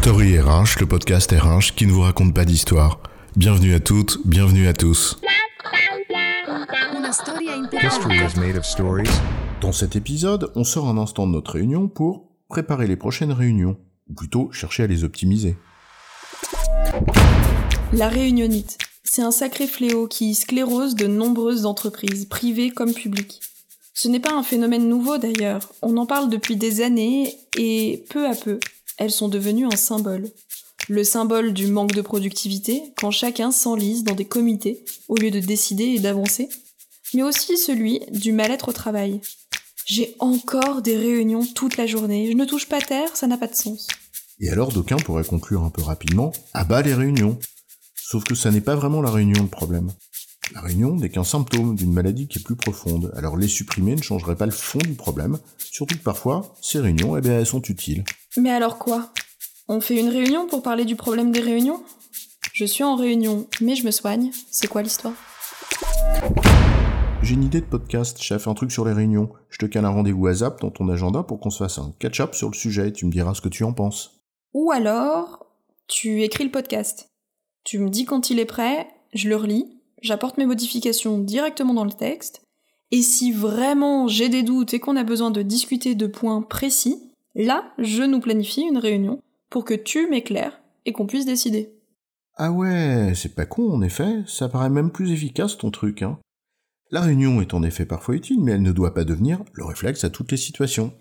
Story RH, le podcast RH qui ne vous raconte pas d'histoire. Bienvenue à toutes, bienvenue à tous. History is made of stories. Dans cet épisode, on sort un instant de notre réunion pour préparer les prochaines réunions, ou plutôt chercher à les optimiser. La réunionite, c'est un sacré fléau qui sclérose de nombreuses entreprises, privées comme publiques. Ce n'est pas un phénomène nouveau d'ailleurs, on en parle depuis des années et peu à peu, elles sont devenues un symbole. Le symbole du manque de productivité, quand chacun s'enlise dans des comités au lieu de décider et d'avancer, mais aussi celui du mal-être au travail. J'ai encore des réunions toute la journée, je ne touche pas terre, ça n'a pas de sens. Et alors d'aucuns pourraient conclure un peu rapidement, à bas les réunions. Sauf que ça n'est pas vraiment la réunion le problème. La réunion n'est qu'un symptôme d'une maladie qui est plus profonde, alors les supprimer ne changerait pas le fond du problème, surtout que parfois, ces réunions, eh bien, elles sont utiles. Mais alors quoi? On fait une réunion pour parler du problème des réunions? Je suis en réunion, mais je me soigne, c'est quoi l'histoire? J'ai une idée de podcast, chef, un truc sur les réunions. Je te cale un rendez-vous à Zap dans ton agenda pour qu'on se fasse un catch-up sur le sujet et tu me diras ce que tu en penses. Ou alors, tu écris le podcast. Tu me dis quand il est prêt, je le relis, j'apporte mes modifications directement dans le texte, et si vraiment j'ai des doutes et qu'on a besoin de discuter de points précis, là, je nous planifie une réunion pour que tu m'éclaires et qu'on puisse décider. Ah ouais, c'est pas con en effet, ça paraît même plus efficace ton truc, hein. La réunion est en effet parfois utile, mais elle ne doit pas devenir le réflexe à toutes les situations.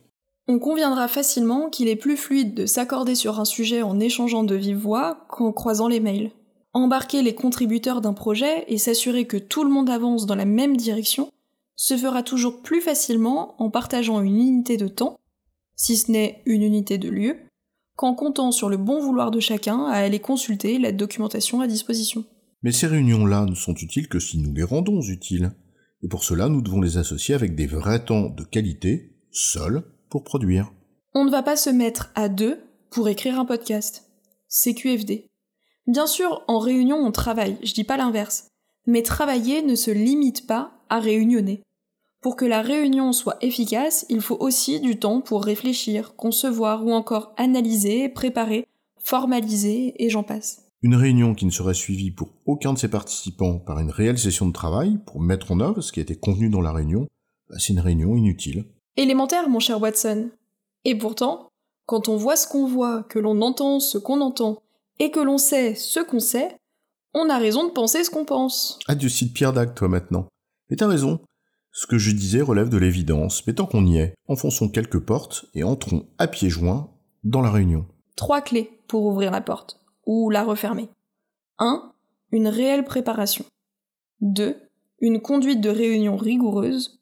On conviendra facilement qu'il est plus fluide de s'accorder sur un sujet en échangeant de vive voix qu'en croisant les mails. Embarquer les contributeurs d'un projet et s'assurer que tout le monde avance dans la même direction se fera toujours plus facilement en partageant une unité de temps, si ce n'est une unité de lieu, qu'en comptant sur le bon vouloir de chacun à aller consulter la documentation à disposition. Mais ces réunions-là ne sont utiles que si nous les rendons utiles. Et pour cela, nous devons les associer avec des vrais temps de qualité, seuls, pour produire. On ne va pas se mettre à deux pour écrire un podcast. C'est QFD. Bien sûr, en réunion, on travaille, je dis pas l'inverse. Mais travailler ne se limite pas à réunionner. Pour que la réunion soit efficace, il faut aussi du temps pour réfléchir, concevoir ou encore analyser, préparer, formaliser et j'en passe. Une réunion qui ne serait suivie pour aucun de ses participants par une réelle session de travail pour mettre en œuvre ce qui a été convenu dans la réunion, bah, c'est une réunion inutile. Élémentaire, mon cher Watson. Et pourtant, quand on voit ce qu'on voit, que l'on entend ce qu'on entend, et que l'on sait ce qu'on sait, on a raison de penser ce qu'on pense. Ah, du site Pierre Dac, toi maintenant. Mais t'as raison. Ce que je disais relève de l'évidence, mais tant qu'on y est, enfonçons quelques portes et entrons à pieds joints dans la réunion. Trois clés pour ouvrir la porte, ou la refermer. 1. Une réelle préparation. 2. Une conduite de réunion rigoureuse.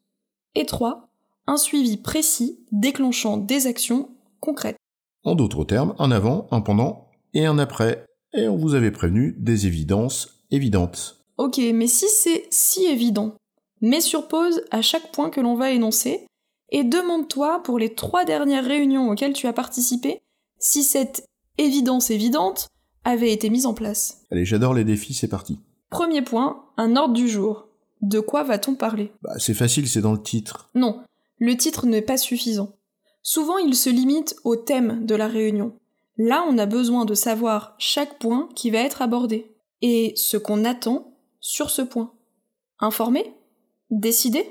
Et 3. Un suivi précis déclenchant des actions concrètes. En d'autres termes, un avant, un pendant et un après. Et on vous avait prévenu des évidences évidentes. Ok, mais si c'est si évident, mets sur pause à chaque point que l'on va énoncer et demande-toi pour les trois dernières réunions auxquelles tu as participé si cette évidence évidente avait été mise en place. Allez, j'adore les défis, c'est parti. Premier point, un ordre du jour. De quoi va-t-on parler? Bah, c'est facile, c'est dans le titre. Non, le titre n'est pas suffisant. Souvent, il se limite au thème de la réunion. Là, on a besoin de savoir chaque point qui va être abordé et ce qu'on attend sur ce point. Informer Décider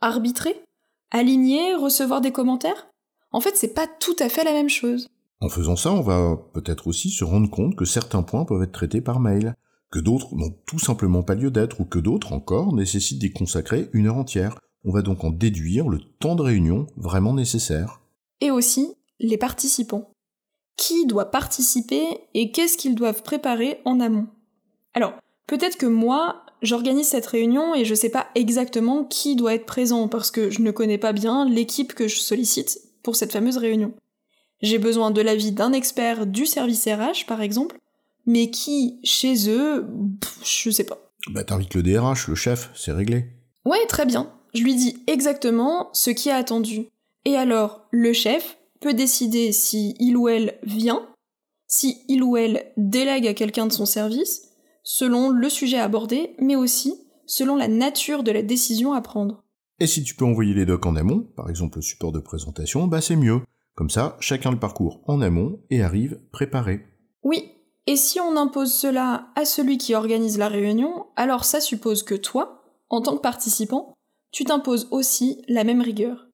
Arbitrer Aligner Recevoir des commentaires? En fait, c'est pas tout à fait la même chose. En faisant ça, on va peut-être aussi se rendre compte que certains points peuvent être traités par mail, que d'autres n'ont tout simplement pas lieu d'être, ou que d'autres encore nécessitent d'y consacrer une heure entière. On va donc en déduire le temps de réunion vraiment nécessaire. Et aussi les participants. Qui doit participer et qu'est-ce qu'ils doivent préparer en amont? Alors, peut-être que moi, j'organise cette réunion et je sais pas exactement qui doit être présent parce que je ne connais pas bien l'équipe que je sollicite pour cette fameuse réunion. J'ai besoin de l'avis d'un expert du service RH, par exemple, mais qui, chez eux, pff, je sais pas. Bah t'invites le DRH, le chef, c'est réglé. Ouais, très bien. Je lui dis exactement ce qui est attendu. Et alors, le chef peut décider si il ou elle vient, si il ou elle délègue à quelqu'un de son service, selon le sujet abordé, mais aussi selon la nature de la décision à prendre. Et si tu peux envoyer les docs en amont, par exemple le support de présentation, bah c'est mieux. Comme ça, chacun le parcourt en amont et arrive préparé. Oui, et si on impose cela à celui qui organise la réunion, alors ça suppose que toi, en tant que participant, tu t'imposes aussi la même rigueur.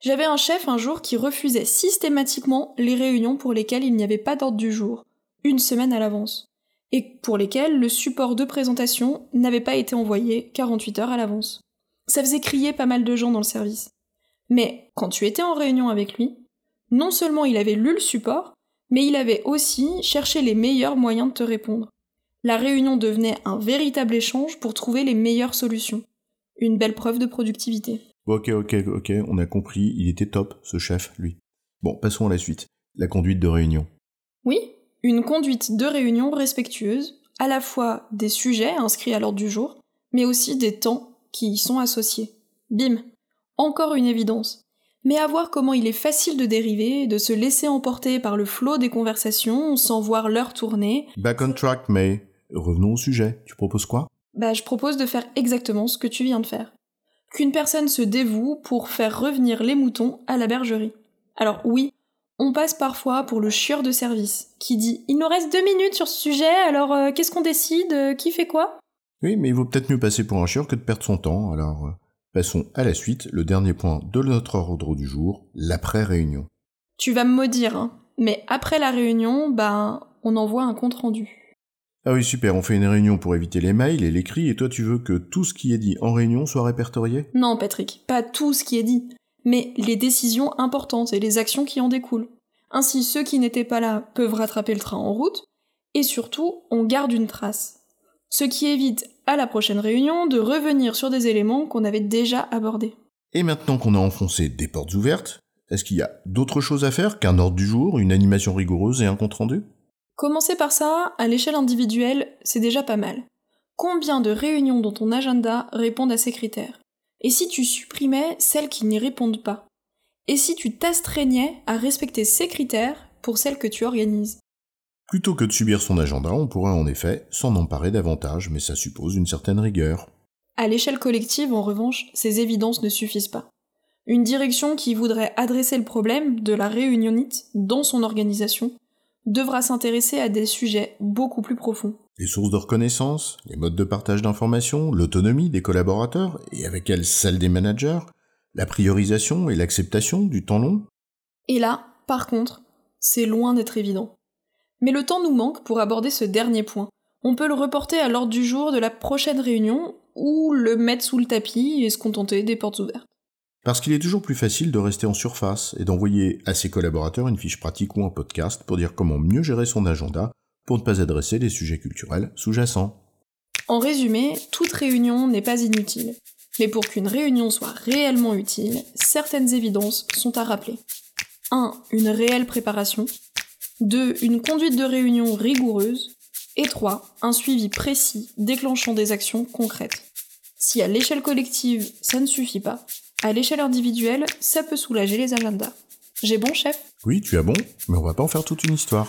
J'avais un chef un jour qui refusait systématiquement les réunions pour lesquelles il n'y avait pas d'ordre du jour, une semaine à l'avance, et pour lesquelles le support de présentation n'avait pas été envoyé 48 heures à l'avance. Ça faisait crier pas mal de gens dans le service. Mais quand tu étais en réunion avec lui, non seulement il avait lu le support, mais il avait aussi cherché les meilleurs moyens de te répondre. La réunion devenait un véritable échange pour trouver les meilleures solutions. Une belle preuve de productivité. Ok, ok, ok, on a compris, il était top, ce chef, lui. Bon, passons à la suite. La conduite de réunion. Oui, une conduite de réunion respectueuse, à la fois des sujets inscrits à l'ordre du jour, mais aussi des temps qui y sont associés. Bim Encore une évidence. Mais à voir comment il est facile de dériver, de se laisser emporter par le flot des conversations sans voir l'heure tourner. Back on track, May. Revenons au sujet. Tu proposes quoi? Bah, je propose de faire exactement ce que tu viens de faire. Qu'une personne se dévoue pour faire revenir les moutons à la bergerie. Alors oui, on passe parfois pour le chieur de service, qui dit Il nous reste deux minutes sur ce sujet, alors euh, qu'est-ce qu'on décide euh, Qui fait quoi? Oui, mais il vaut peut-être mieux passer pour un chieur que de perdre son temps, alors euh, passons à la suite, le dernier point de notre ordre du jour, l'après-réunion. Tu vas me maudire, hein, mais après la réunion, ben, on envoie un compte rendu. Ah oui, super, on fait une réunion pour éviter les mails et l'écrit, et toi tu veux que tout ce qui est dit en réunion soit répertorié? Non, Patrick, pas tout ce qui est dit, mais les décisions importantes et les actions qui en découlent. Ainsi, ceux qui n'étaient pas là peuvent rattraper le train en route, et surtout, on garde une trace. Ce qui évite à la prochaine réunion de revenir sur des éléments qu'on avait déjà abordés. Et maintenant qu'on a enfoncé des portes ouvertes, est-ce qu'il y a d'autres choses à faire qu'un ordre du jour, une animation rigoureuse et un compte rendu Commencer par ça, à l'échelle individuelle, c'est déjà pas mal. Combien de réunions dans ton agenda répondent à ces critères? Et si tu supprimais celles qui n'y répondent pas? Et si tu t'astreignais à respecter ces critères pour celles que tu organises? Plutôt que de subir son agenda, on pourrait en effet s'en emparer davantage, mais ça suppose une certaine rigueur. À l'échelle collective, en revanche, ces évidences ne suffisent pas. Une direction qui voudrait adresser le problème de la réunionite dans son organisation devra s'intéresser à des sujets beaucoup plus profonds. Les sources de reconnaissance, les modes de partage d'informations, l'autonomie des collaborateurs, et avec elle celle des managers, la priorisation et l'acceptation du temps long. Et là, par contre, c'est loin d'être évident. Mais le temps nous manque pour aborder ce dernier point. On peut le reporter à l'ordre du jour de la prochaine réunion ou le mettre sous le tapis et se contenter des portes ouvertes. Parce qu'il est toujours plus facile de rester en surface et d'envoyer à ses collaborateurs une fiche pratique ou un podcast pour dire comment mieux gérer son agenda pour ne pas adresser des sujets culturels sous-jacents. En résumé, toute réunion n'est pas inutile. Mais pour qu'une réunion soit réellement utile, certaines évidences sont à rappeler. 1. Une réelle préparation. 2. Une conduite de réunion rigoureuse. Et 3. Un suivi précis déclenchant des actions concrètes. Si à l'échelle collective ça ne suffit pas, à l'échelle individuelle, ça peut soulager les agendas. J'ai bon, chef? Oui, tu as bon, mais on va pas en faire toute une histoire.